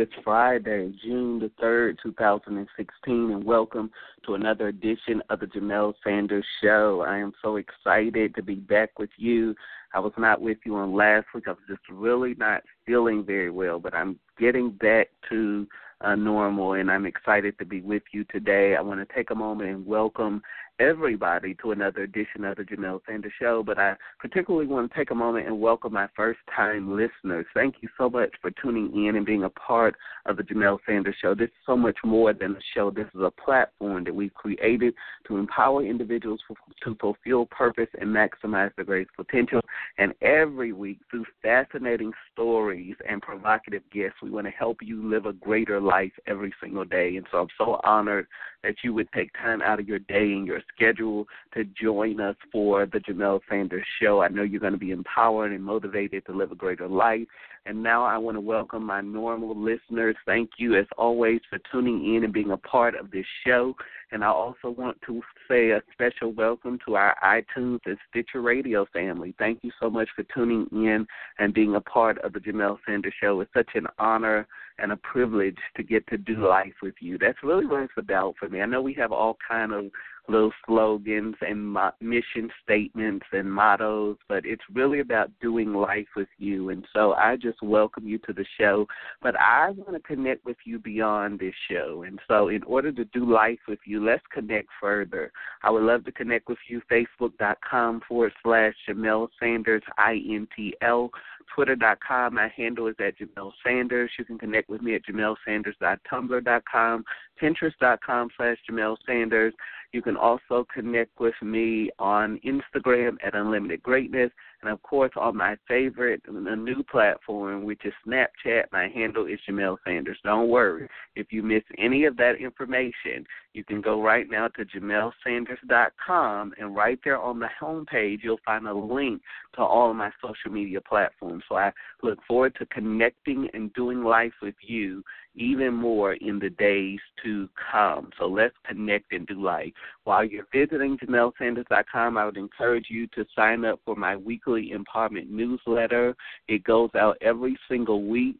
Afternoon. It is Friday, June the 3rd, 2016, and welcome to another edition of the Jamelle Sanders Show. I am so excited to be back with you. I was not with you on last week. I was just really not feeling very well, but I'm getting back to uh, normal, and I'm excited to be with you today. I want to take a moment and welcome everybody to another edition of the Jamelle Sanders Show, but I particularly want to take a moment and welcome my first time listeners. Thank you so much for tuning in and being a part of the Jamelle Sanders Show. This is so much more than a show. This is a platform that we've created to empower individuals to fulfill purpose and maximize their greatest potential. And every week, through fascinating stories and provocative guests, we want to help you live a greater life every single day. And so I'm so honored that you would take time out of your day and your schedule to join us for the Jamelle Sanders Show. I know you're going to be empowered and motivated to live a greater life. And now I want to welcome my normal listeners. Thank you, as always, for tuning in and being a part of this show. And I also want to say a special welcome to our iTunes and Stitcher Radio family. Thank you so much for tuning in and being a part of the Jamelle Sanders Show. It's such an honor and a privilege to get to do life with you. That's really what it's about for me. I know we have all kind of little slogans and mission statements and mottos, but it's really about doing life with you. And so I just welcome you to the show. But I want to connect with you beyond this show. And so, in order to do life with you, let's connect further. I would love to connect with you. Facebook.com forward slash Jamelle Sanders, I N T L. Twitter.com. My handle is at Jamelle Sanders. You can connect with me at JamelleSanders.tumblr.com, Pinterest.com slash Jamelle Sanders. You can also connect with me on Instagram at Unlimited Greatness. And of course, on my favorite, the new platform, which is Snapchat, my handle is Jamelle Sanders. Don't worry. If you miss any of that information, you can go right now to JamelleSanders.com, and right there on the home page, you'll find a link to all of my social media platforms. So I look forward to connecting and doing life with you even more in the days to come. So let's connect and do life. While you're visiting JamelleSanders.com, I would encourage you to sign up for my weekly empowerment newsletter. It goes out every single week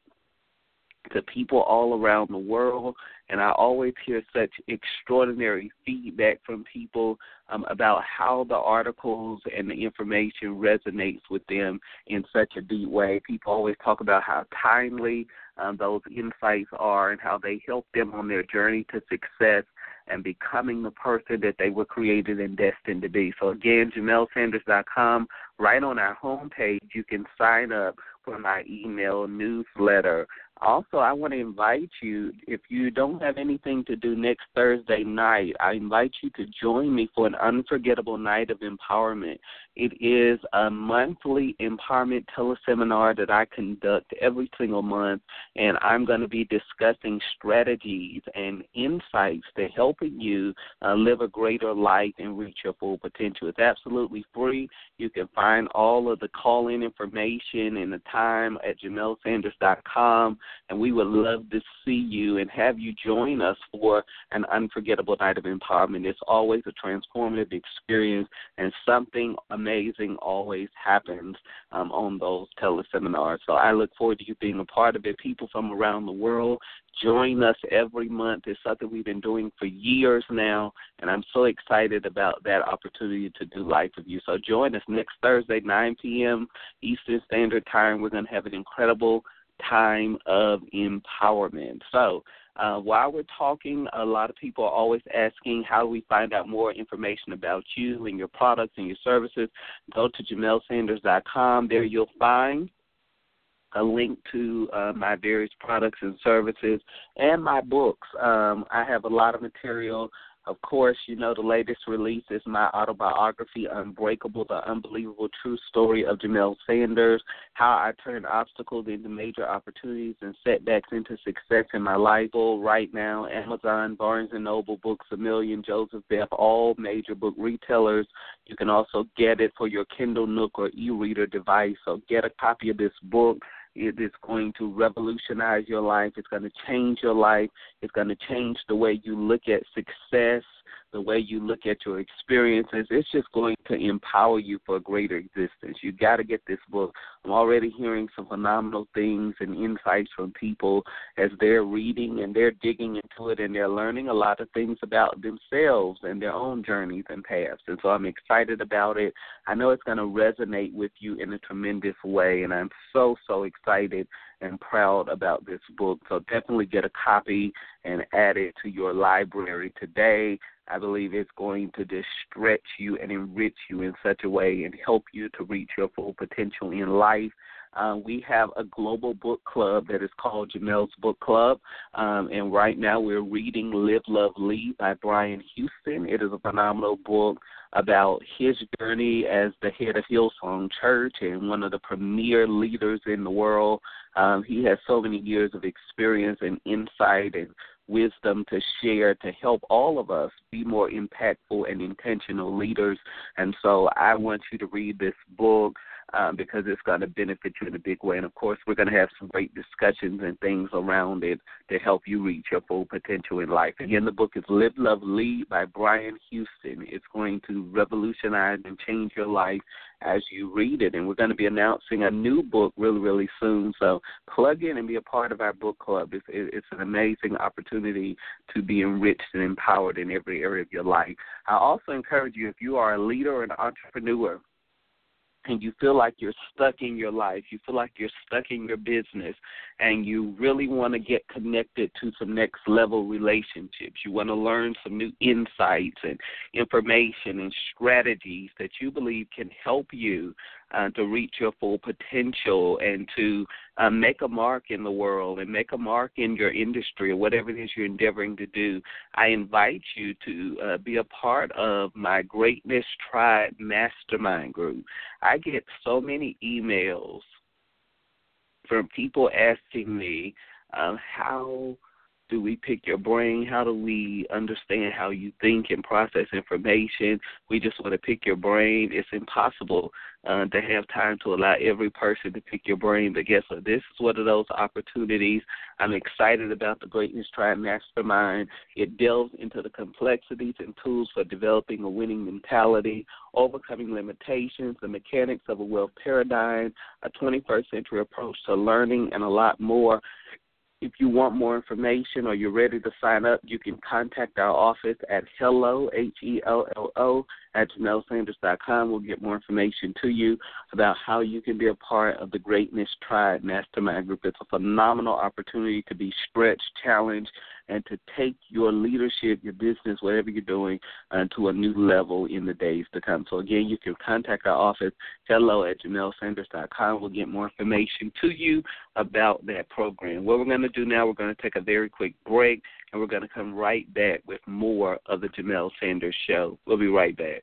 to people all around the world. And I always hear such extraordinary feedback from people um, about how the articles and the information resonates with them in such a deep way. People always talk about how timely um, those insights are and how they help them on their journey to success and becoming the person that they were created and destined to be. So again, JamelleSanders.com, right on our homepage, you can sign up for my email newsletter. Also, I want to invite you, if you don't have anything to do next Thursday night, I invite you to join me for an unforgettable night of empowerment. It is a monthly empowerment teleseminar that I conduct every single month, and I'm going to be discussing strategies and insights to helping you uh, live a greater life and reach your full potential. It's absolutely free. You can find all of the call in information and the time at JamelleSanders.com and we would love to see you and have you join us for an unforgettable night of empowerment. It's always a transformative experience, and something amazing always happens um, on those teleseminars. So I look forward to you being a part of it. People from around the world join us every month. It's something we've been doing for years now, and I'm so excited about that opportunity to do life with you. So join us next Thursday, 9 p.m. Eastern Standard Time. We're going to have an incredible time of empowerment. So Uh, while we're talking, a lot of people are always asking how do we find out more information about you and your products and your services. Go to JamelleSanders.com. There you'll find a link to uh, my various products and services and my books. Um, I have a lot of material of course, you know, the latest release is my autobiography, Unbreakable, the unbelievable true story of Jamelle Sanders, how I turned obstacles into major opportunities and setbacks into success in my life. Right now, Amazon, Barnes & Noble, Books A Million, Joseph Beth, all major book retailers. You can also get it for your Kindle Nook or e-reader device. So get a copy of this book. It is going to revolutionize your life. It's going to change your life. It's going to change the way you look at success the way you look at your experiences. It's just going to empower you for a greater existence. You got to get this book. I'm already hearing some phenomenal things and insights from people as they're reading and they're digging into it and they're learning a lot of things about themselves and their own journeys and paths. And so I'm excited about it. I know it's going to resonate with you in a tremendous way, and I'm so, so excited and proud about this book. So definitely get a copy and add it to your library today. I believe it's going to just stretch you and enrich you in such a way and help you to reach your full potential in life. Uh, we have a global book club that is called Jamelle's Book Club, um, and right now we're reading Live, Love, Lead by Brian Houston. It is a phenomenal book about his journey as the head of Hillsong Church and one of the premier leaders in the world. Um, he has so many years of experience and insight and wisdom to share to help all of us be more impactful and intentional leaders. And so I want you to read this book um, because it's going to benefit you in a big way. And of course, we're going to have some great discussions and things around it to help you reach your full potential in life. Again, the book is Live, Love, Lead by Brian Houston. It's going to revolutionize and change your life as you read it. And we're going to be announcing a new book really, really soon. So plug in and be a part of our book club. It's, it's an amazing opportunity to be enriched and empowered in every area of your life. I also encourage you, if you are a leader or an entrepreneur, and you feel like you're stuck in your life, you feel like you're stuck in your business, and you really want to get connected to some next level relationships, you want to learn some new insights and information and strategies that you believe can help you uh, to reach your full potential and to uh, make a mark in the world and make a mark in your industry or whatever it is you're endeavoring to do, I invite you to uh, be a part of my Greatness Tribe Mastermind group. I get so many emails from people asking me uh, how do we pick your brain? How do we understand how you think and process information? We just want to pick your brain. It's impossible uh, to have time to allow every person to pick your brain. But guess what? This is one of those opportunities. I'm excited about the Greatness Tribe Mastermind. It delves into the complexities and tools for developing a winning mentality, overcoming limitations, the mechanics of a wealth paradigm, a 21st century approach to learning, and a lot more. If you want more information or you're ready to sign up, you can contact our office at hello, H-E-L-L-O, at JamelleSanders.com. We'll get more information to you about how you can be a part of the Greatness Tribe Mastermind Group. It's a phenomenal opportunity to be stretched, challenged, and to take your leadership, your business, whatever you're doing, uh, to a new level in the days to come. So, again, you can contact our office, hello at JamelleSanders.com. We'll get more information to you about that program. What we're going to do now, we're going to take a very quick break and we're going to come right back with more of the Jamelle Sanders Show. We'll be right back.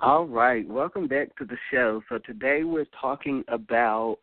All right, welcome back to the show. So today we're talking about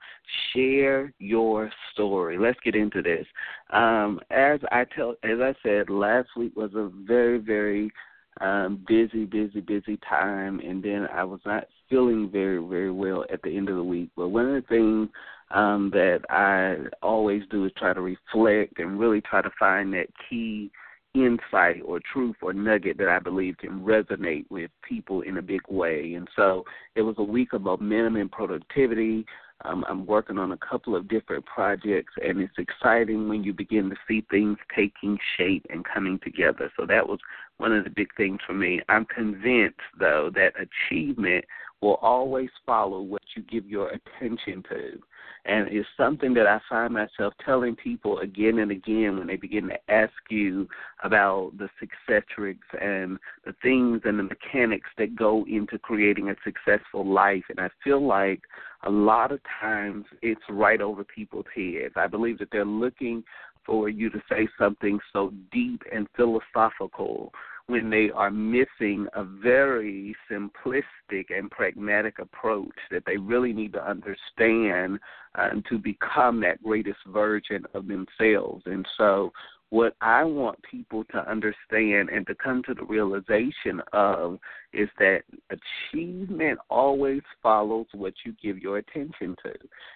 share your story. Let's get into this. Um, as I tell, as I said, last week was a very, very um, busy, busy, busy time, and then I was not feeling very, very well at the end of the week. But one of the things um, that I always do is try to reflect and really try to find that key insight or truth or nugget that I believe can resonate with people in a big way. And so it was a week of momentum and productivity. Um, I'm working on a couple of different projects, and it's exciting when you begin to see things taking shape and coming together. So that was one of the big things for me. I'm convinced, though, that achievement will always follow what you give your attention to. And it's something that I find myself telling people again and again when they begin to ask you about the success tricks and the things and the mechanics that go into creating a successful life. And I feel like a lot of times it's right over people's heads. I believe that they're looking for you to say something so deep and philosophical when they are missing a very simplistic and pragmatic approach that they really need to understand uh, to become that greatest version of themselves. And so what I want people to understand and to come to the realization of is that achievement always follows what you give your attention to.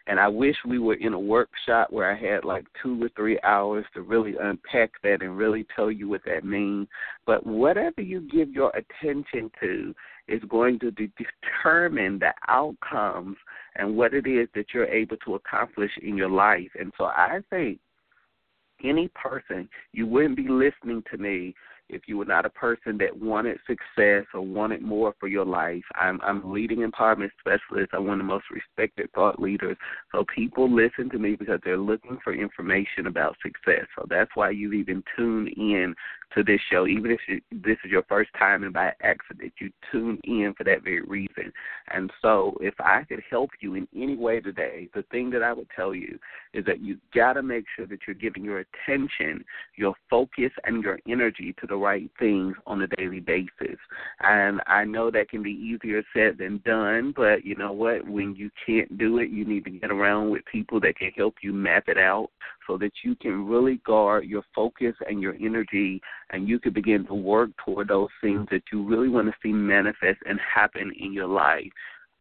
And I wish we were in a workshop where I had like two or three hours to really unpack that and really tell you what that means. But whatever you give your attention to is going to de- determine the outcomes and what it is that you're able to accomplish in your life. And so I think any person, you wouldn't be listening to me if you were not a person that wanted success or wanted more for your life. I'm I'm a leading empowerment specialist. I'm one of the most respected thought leaders. So people listen to me because they're looking for information about success. So that's why you've even tuned in to this show, even if you, this is your first time and by accident, you tune in for that very reason. And so, if I could help you in any way today, the thing that I would tell you is that you got to make sure that you're giving your attention, your focus, and your energy to the right things on a daily basis. And I know that can be easier said than done, but you know what? When you can't do it, you need to get around with people that can help you map it out so that you can really guard your focus and your energy and you can begin to work toward those things that you really want to see manifest and happen in your life.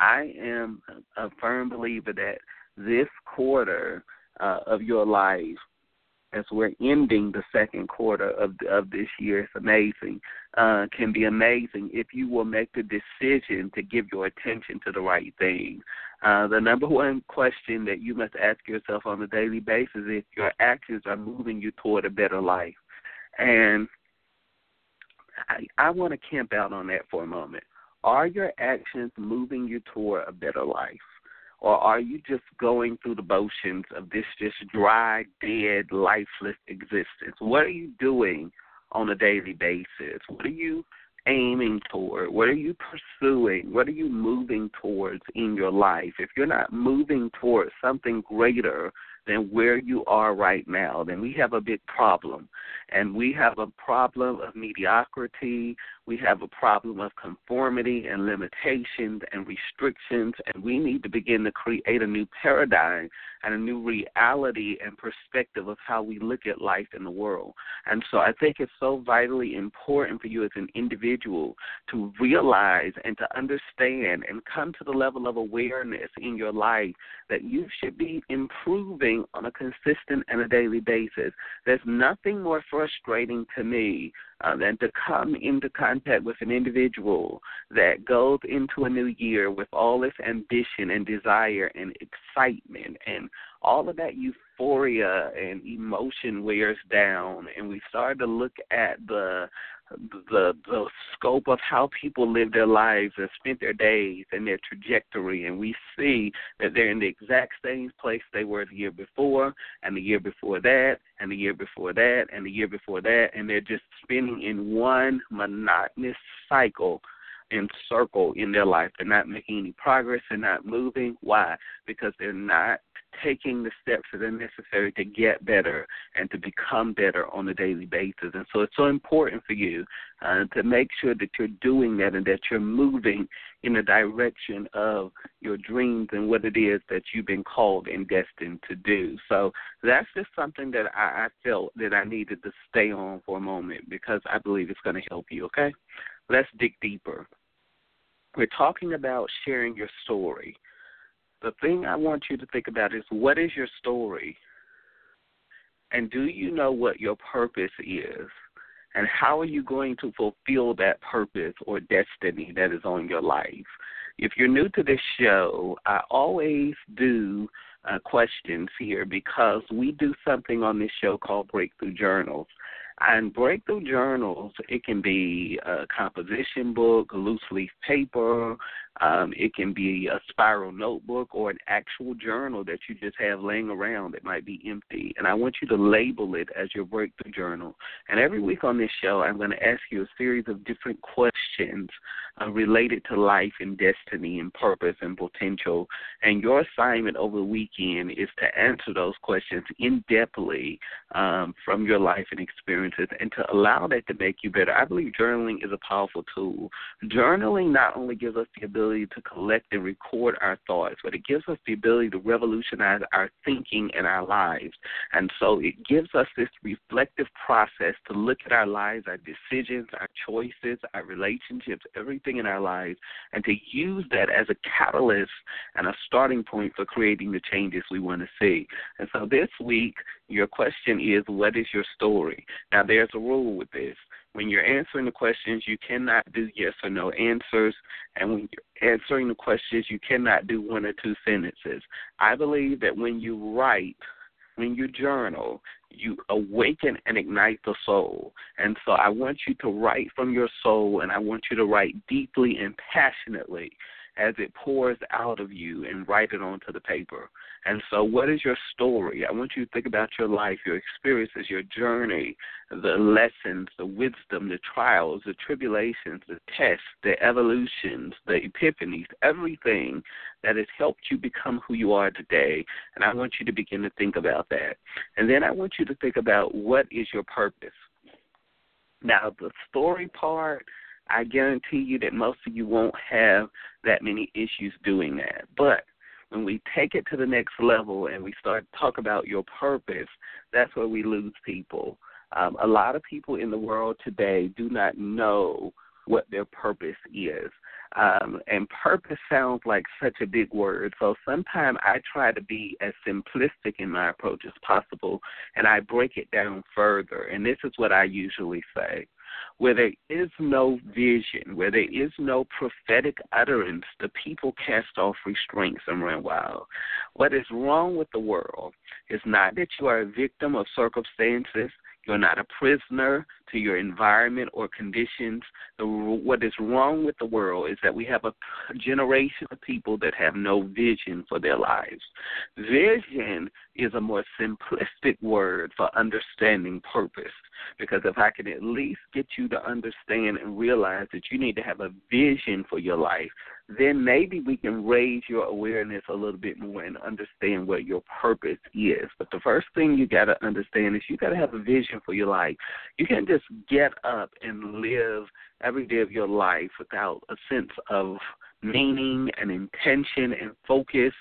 I am a firm believer that this quarter uh, of your life as we're ending the second quarter of of this year, it's amazing. Uh, can be amazing if you will make the decision to give your attention to the right thing. Uh, the number one question that you must ask yourself on a daily basis is if your actions are moving you toward a better life. And I, I want to camp out on that for a moment. Are your actions moving you toward a better life? Or are you just going through the motions of this just dry, dead, lifeless existence? What are you doing on a daily basis? What are you aiming toward? What are you pursuing? What are you moving towards in your life? If you're not moving towards something greater than where you are right now, then we have a big problem. And we have a problem of mediocrity. We have a problem of conformity and limitations and restrictions. And we need to begin to create a new paradigm and a new reality and perspective of how we look at life in the world. And so I think it's so vitally important for you as an individual to realize and to understand and come to the level of awareness in your life that you should be improving on a consistent and a daily basis. There's nothing more frustrating to me uh, than to come into contact with an individual that goes into a new year with all this ambition and desire and excitement and all of that euphoria and emotion wears down. And we start to look at the the the scope of how people live their lives and spent their days and their trajectory and we see that they're in the exact same place they were the year before and the year before that and the year before that and the year before that and they're just spinning in one monotonous cycle and circle in their life. They're not making any progress. They're not moving. Why? Because they're not taking the steps that are necessary to get better and to become better on a daily basis. And so it's so important for you uh, to make sure that you're doing that and that you're moving in the direction of your dreams and what it is that you've been called and destined to do. So that's just something that I, I felt that I needed to stay on for a moment because I believe it's going to help you, okay? Let's dig deeper. We're talking about sharing your story. The thing I want you to think about is what is your story? And do you know what your purpose is? And how are you going to fulfill that purpose or destiny that is on your life? If you're new to this show, I always do uh, questions here because we do something on this show called Breakthrough Journals. And breakthrough journals, it can be a composition book, loose leaf paper, um, it can be a spiral notebook or an actual journal that you just have laying around that might be empty. And I want you to label it as your breakthrough journal. And every week on this show, I'm going to ask you a series of different questions uh, related to life and destiny and purpose and potential. And your assignment over the weekend is to answer those questions in depthly um, from your life and experiences and to allow that to make you better. I believe journaling is a powerful tool. Journaling not only gives us the ability ability to collect and record our thoughts, but it gives us the ability to revolutionize our thinking and our lives. And so it gives us this reflective process to look at our lives, our decisions, our choices, our relationships, everything in our lives, and to use that as a catalyst and a starting point for creating the changes we want to see. And so this week, your question is, what is your story? Now, there's a rule with this when you're answering the questions, you cannot do yes or no answers. And when you're answering the questions, you cannot do one or two sentences. I believe that when you write, when you journal, you awaken and ignite the soul. And so I want you to write from your soul, and I want you to write deeply and passionately as it pours out of you and write it onto the paper. And so, what is your story? I want you to think about your life, your experiences, your journey, the lessons, the wisdom, the trials, the tribulations, the tests, the evolutions, the epiphanies, everything that has helped you become who you are today. And I want you to begin to think about that. And then I want you to think about what is your purpose. Now, the story part, I guarantee you that most of you won't have that many issues doing that. But when we take it to the next level and we start to talk about your purpose, that's where we lose people. Um, a lot of people in the world today do not know what their purpose is. Um, and purpose sounds like such a big word. So sometimes I try to be as simplistic in my approach as possible and I break it down further. And this is what I usually say where there is no vision, where there is no prophetic utterance, the people cast off restraints and run wild. What is wrong with the world is not that you are a victim of circumstances, you're not a prisoner to your environment or conditions. The, what is wrong with the world is that we have a generation of people that have no vision for their lives. Vision is a more simplistic word for understanding purpose. Because if I can at least get you to understand and realize that you need to have a vision for your life, then maybe we can raise your awareness a little bit more and understand what your purpose is. But the first thing you got to understand is you got to have a vision for your life. You can't just get up and live every day of your life without a sense of meaning and intention and focus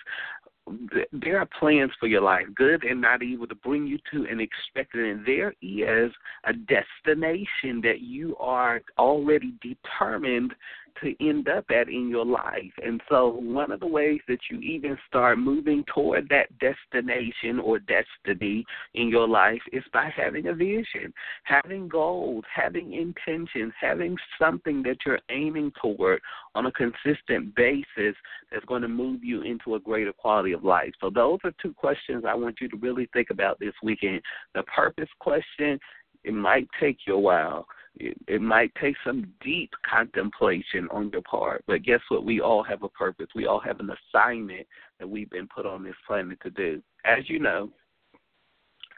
there are plans for your life, good and not evil, to bring you to an expected end. There is a destination that you are already determined to end up at in your life. And so, one of the ways that you even start moving toward that destination or destiny in your life is by having a vision, having goals, having intentions, having something that you're aiming toward on a consistent basis that's going to move you into a greater quality of life. So, those are two questions I want you to really think about this weekend. The purpose question, it might take you a while it, it might take some deep contemplation on your part, but guess what? We all have a purpose. We all have an assignment that we've been put on this planet to do. As you know,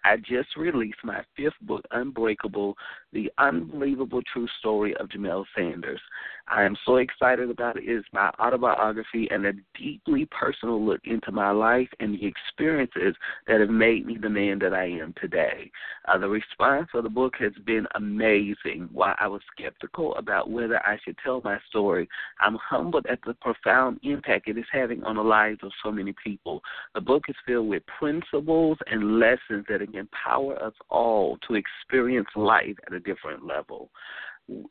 I just released my fifth book, Unbreakable The Unbelievable True Story of Jamelle Sanders. I am so excited about it. It is my autobiography and a deeply personal look into my life and the experiences that have made me the man that I am today. Uh, the response for the book has been amazing. While I was skeptical about whether I should tell my story, I'm humbled at the profound impact it is having on the lives of so many people. The book is filled with principles and lessons that empower us all to experience life at a different level.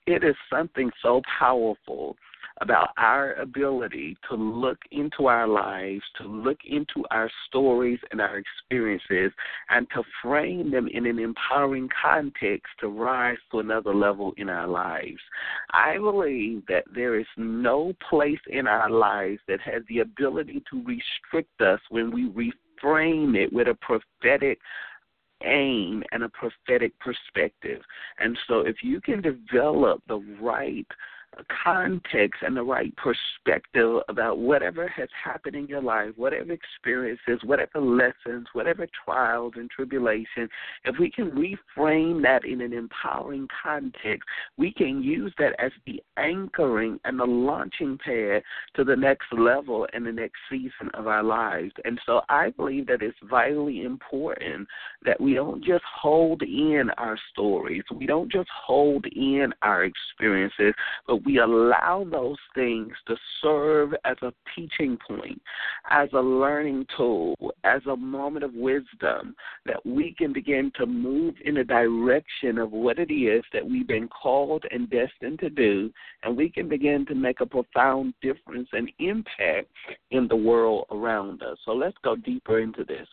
It is something so powerful about our ability to look into our lives, to look into our stories and our experiences, and to frame them in an empowering context to rise to another level in our lives. I believe that there is no place in our lives that has the ability to restrict us when we reframe it with a prophetic aim and a prophetic perspective. And so if you can develop the right context and the right perspective about whatever has happened in your life, whatever experiences, whatever lessons, whatever trials and tribulations, if we can reframe that in an empowering context, we can use that as the anchoring and the launching pad to the next level and the next season of our lives. And so I believe that it's vitally important that we don't just hold in our stories, we don't just hold in our experiences, but we allow those things to serve as a teaching point, as a learning tool, as a moment of wisdom, that we can begin to move in a direction of what it is that we've been called and destined to do, and we can begin to make a profound difference and impact in the world around us. So let's go deeper into this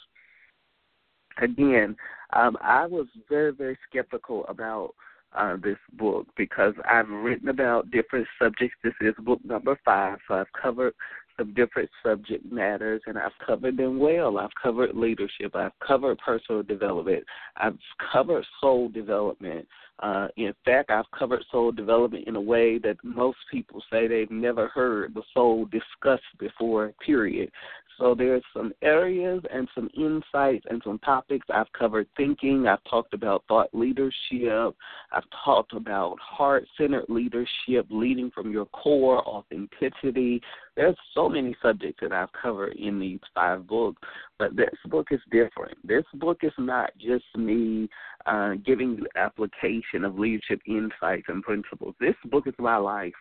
again, um, I was very, very skeptical about uh, this book because I've written about different subjects. This is book number five, so I've covered some different subject matters and I've covered them well. I've covered leadership, I've covered personal development, I've covered soul development. Uh, in fact, I've covered soul development in a way that most people say they've never heard the soul discussed before, period. So there's some areas and some insights and some topics. I've covered thinking. I've talked about thought leadership. I've talked about heart centered leadership, leading from your core, authenticity. There's so many subjects that I've covered in these five books, but this book is different. This book is not just me uh, giving you application of leadership insights and principles. This book is my life.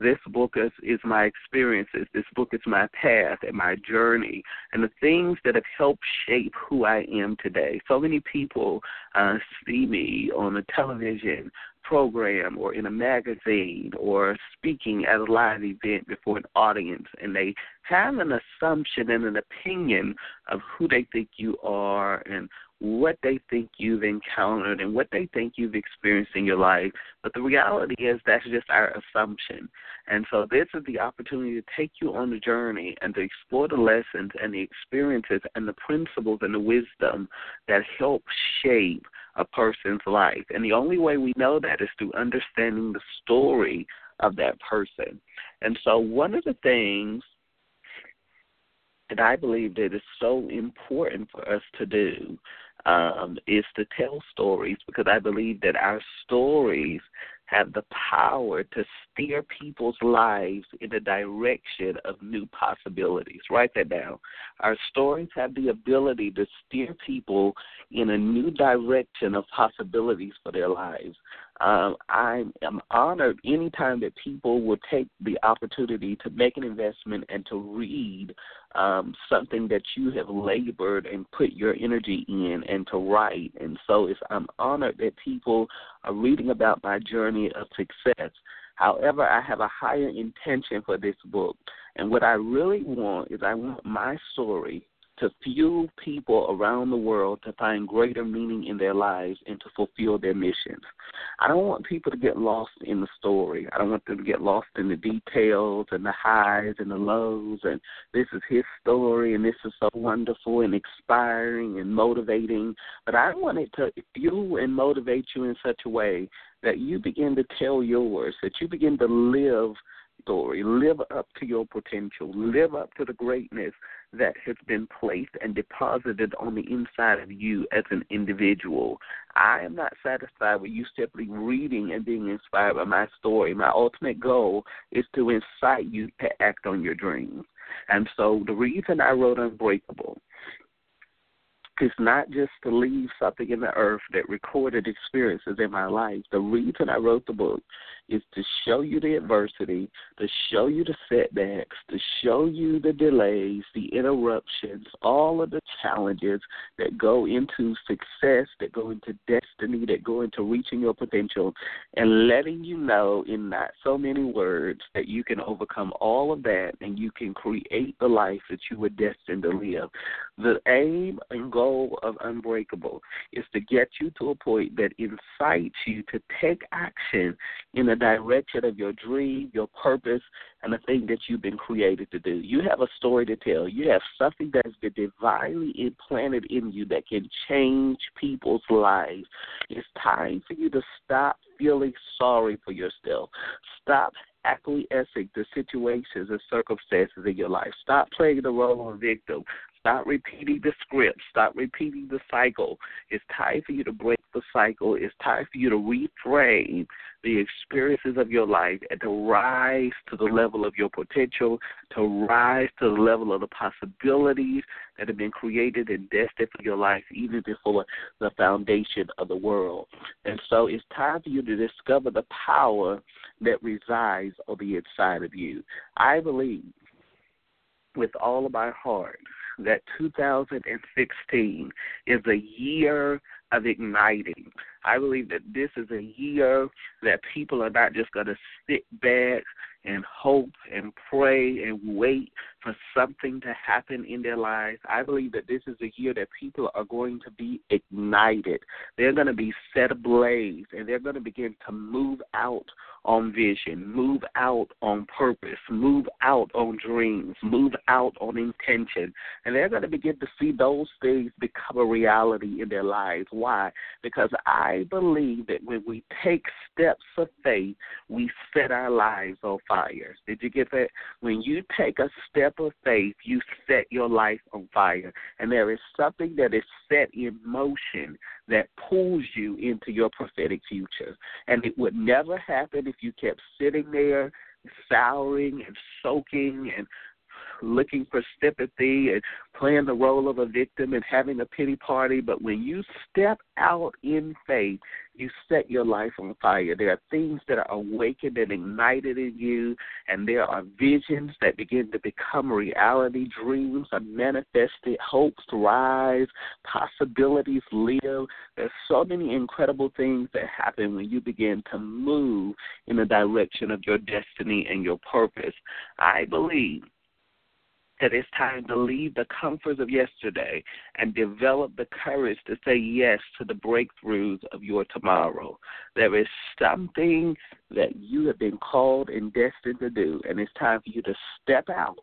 This book is, is my experiences. This book is my path and my journey and the things that have helped shape who I am today. So many people uh, see me on a television program or in a magazine or speaking at a live event before an audience and they have an assumption and an opinion of who they think you are and what they think you've encountered and what they think you've experienced in your life. But the reality is that's just our assumption. And so this is the opportunity to take you on the journey and to explore the lessons and the experiences and the principles and the wisdom that help shape a person's life. And the only way we know that is through understanding the story of that person. And so one of the things that I believe that is so important for us to do um, is to tell stories because I believe that our stories have the power to steer people's lives in the direction of new possibilities. Write that down. Our stories have the ability to steer people in a new direction of possibilities for their lives. Um, I am honored anytime that people will take the opportunity to make an investment and to read um, something that you have labored and put your energy in and to write. And so it's, I'm honored that people are reading about my journey of success. However, I have a higher intention for this book. And what I really want is I want my story to fuel people around the world to find greater meaning in their lives and to fulfill their missions. I don't want people to get lost in the story. I don't want them to get lost in the details and the highs and the lows and this is his story and this is so wonderful and inspiring and motivating. But I want it to fuel and motivate you in such a way that you begin to tell yours, that you begin to live story. Live up to your potential. Live up to the greatness that has been placed and deposited on the inside of you as an individual. I am not satisfied with you simply reading and being inspired by my story. My ultimate goal is to incite you to act on your dreams. And so the reason I wrote Unbreakable is not just to leave something in the earth that recorded experiences in my life. The reason I wrote the book is to show you the adversity, to show you the setbacks, to show you the delays, the interruptions, all of the challenges that go into success, that go into destiny, that go into reaching your potential, and letting you know in not so many words that you can overcome all of that and you can create the life that you were destined to live. The aim and goal of Unbreakable is to get you to a point that incites you to take action in a direction of your dream, your purpose, and the thing that you've been created to do. You have a story to tell. You have something that has been divinely implanted in you that can change people's lives. It's time for you to stop feeling sorry for yourself. Stop acquiescing to situations and circumstances in your life. Stop playing the role of a victim. Stop repeating the script. Stop repeating the cycle. It's time for you to break the cycle. It's time for you to reframe the experiences of your life and to rise to the level of your potential, to rise to the level of the possibilities that have been created and destined for your life even before the foundation of the world. And so it's time for you to discover the power that resides on the inside of you. I believe with all of my heart that 2016 is a year of igniting. I believe that this is a year that people are not just going to sit back and hope and pray and wait for something to happen in their lives. I believe that this is a year that people are going to be ignited. They're going to be set ablaze and they're going to begin to move out on vision, move out on purpose, move out on dreams, move out on intention. And they're going to begin to see those things become a reality in their lives. Why? Because I believe that when we take steps of faith, we set our lives on fire. Did you get that? When you take a step of faith, you set your life on fire. And there is something that is set in motion that pulls you into your prophetic future. And it would never happen if you kept sitting there souring and soaking and looking for sympathy and playing the role of a victim and having a pity party. But when you step out in faith, you set your life on fire. There are things that are awakened and ignited in you, and there are visions that begin to become reality. Dreams are manifested, hopes rise, possibilities live. There's so many incredible things that happen when you begin to move in the direction of your destiny and your purpose. I believe that it's time to leave the comforts of yesterday and develop the courage to say yes to the breakthroughs of your tomorrow. There is something that you have been called and destined to do, and it's time for you to step out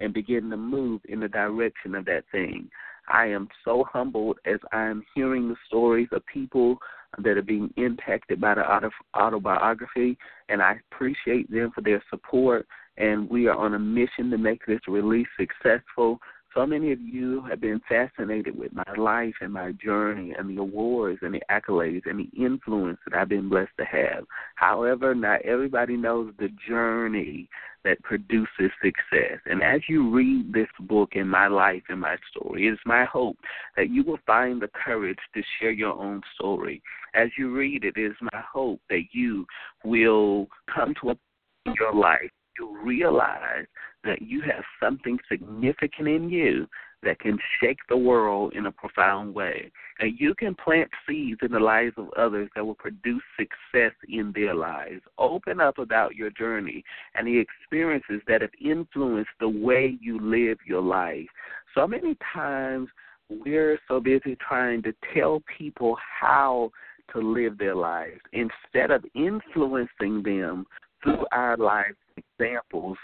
and begin to move in the direction of that thing. I am so humbled as I'm hearing the stories of people that are being impacted by the autobiography, and I appreciate them for their support and we are on a mission to make this release successful. So many of you have been fascinated with my life and my journey and the awards and the accolades and the influence that I've been blessed to have. However, not everybody knows the journey that produces success. And as you read this book in my life and my story, it is my hope that you will find the courage to share your own story. As you read it, it is my hope that you will come to a your life you realize that you have something significant in you that can shake the world in a profound way. And you can plant seeds in the lives of others that will produce success in their lives. Open up about your journey and the experiences that have influenced the way you live your life. So many times we're so busy trying to tell people how to live their lives instead of influencing them through our lives examples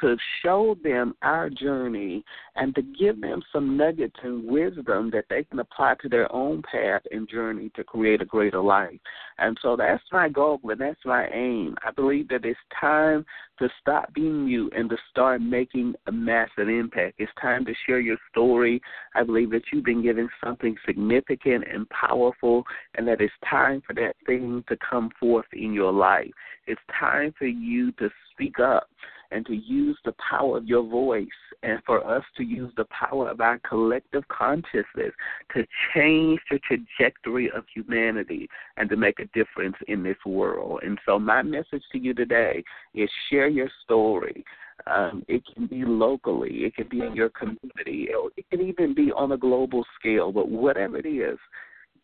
to show them our journey and to give them some nuggets and wisdom that they can apply to their own path and journey to create a greater life. And so that's my goal and that's my aim. I believe that it's time to stop being mute and to start making a massive impact. It's time to share your story. I believe that you've been given something significant and powerful, and that it's time for that thing to come forth in your life. It's time for you to speak up and to use the power of your voice and for us to use the power of our collective consciousness to change the trajectory of humanity and to make a difference in this world. And so, my message to you today is share your story. Um, it can be locally, it can be in your community, it can even be on a global scale, but whatever it is,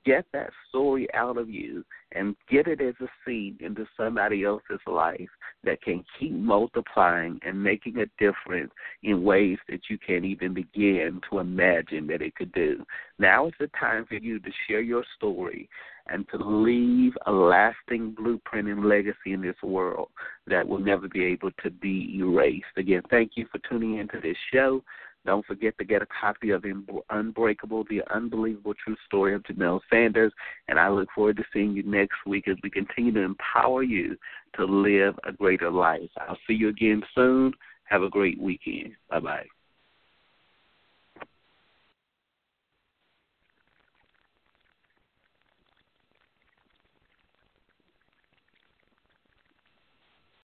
get that story out of you and get it as a seed into somebody else's life that can keep multiplying and making a difference in ways that you can't even begin to imagine that it could do. Now is the time for you to share your story and to leave a lasting blueprint and legacy in this world that will never be able to be erased. Again, thank you for tuning into this show. Don't forget to get a copy of Unbreakable, The Unbelievable True Story of Jamelle Sanders. And I look forward to seeing you next week as we continue to empower you to live a greater life. I'll see you again soon. Have a great weekend. Bye bye.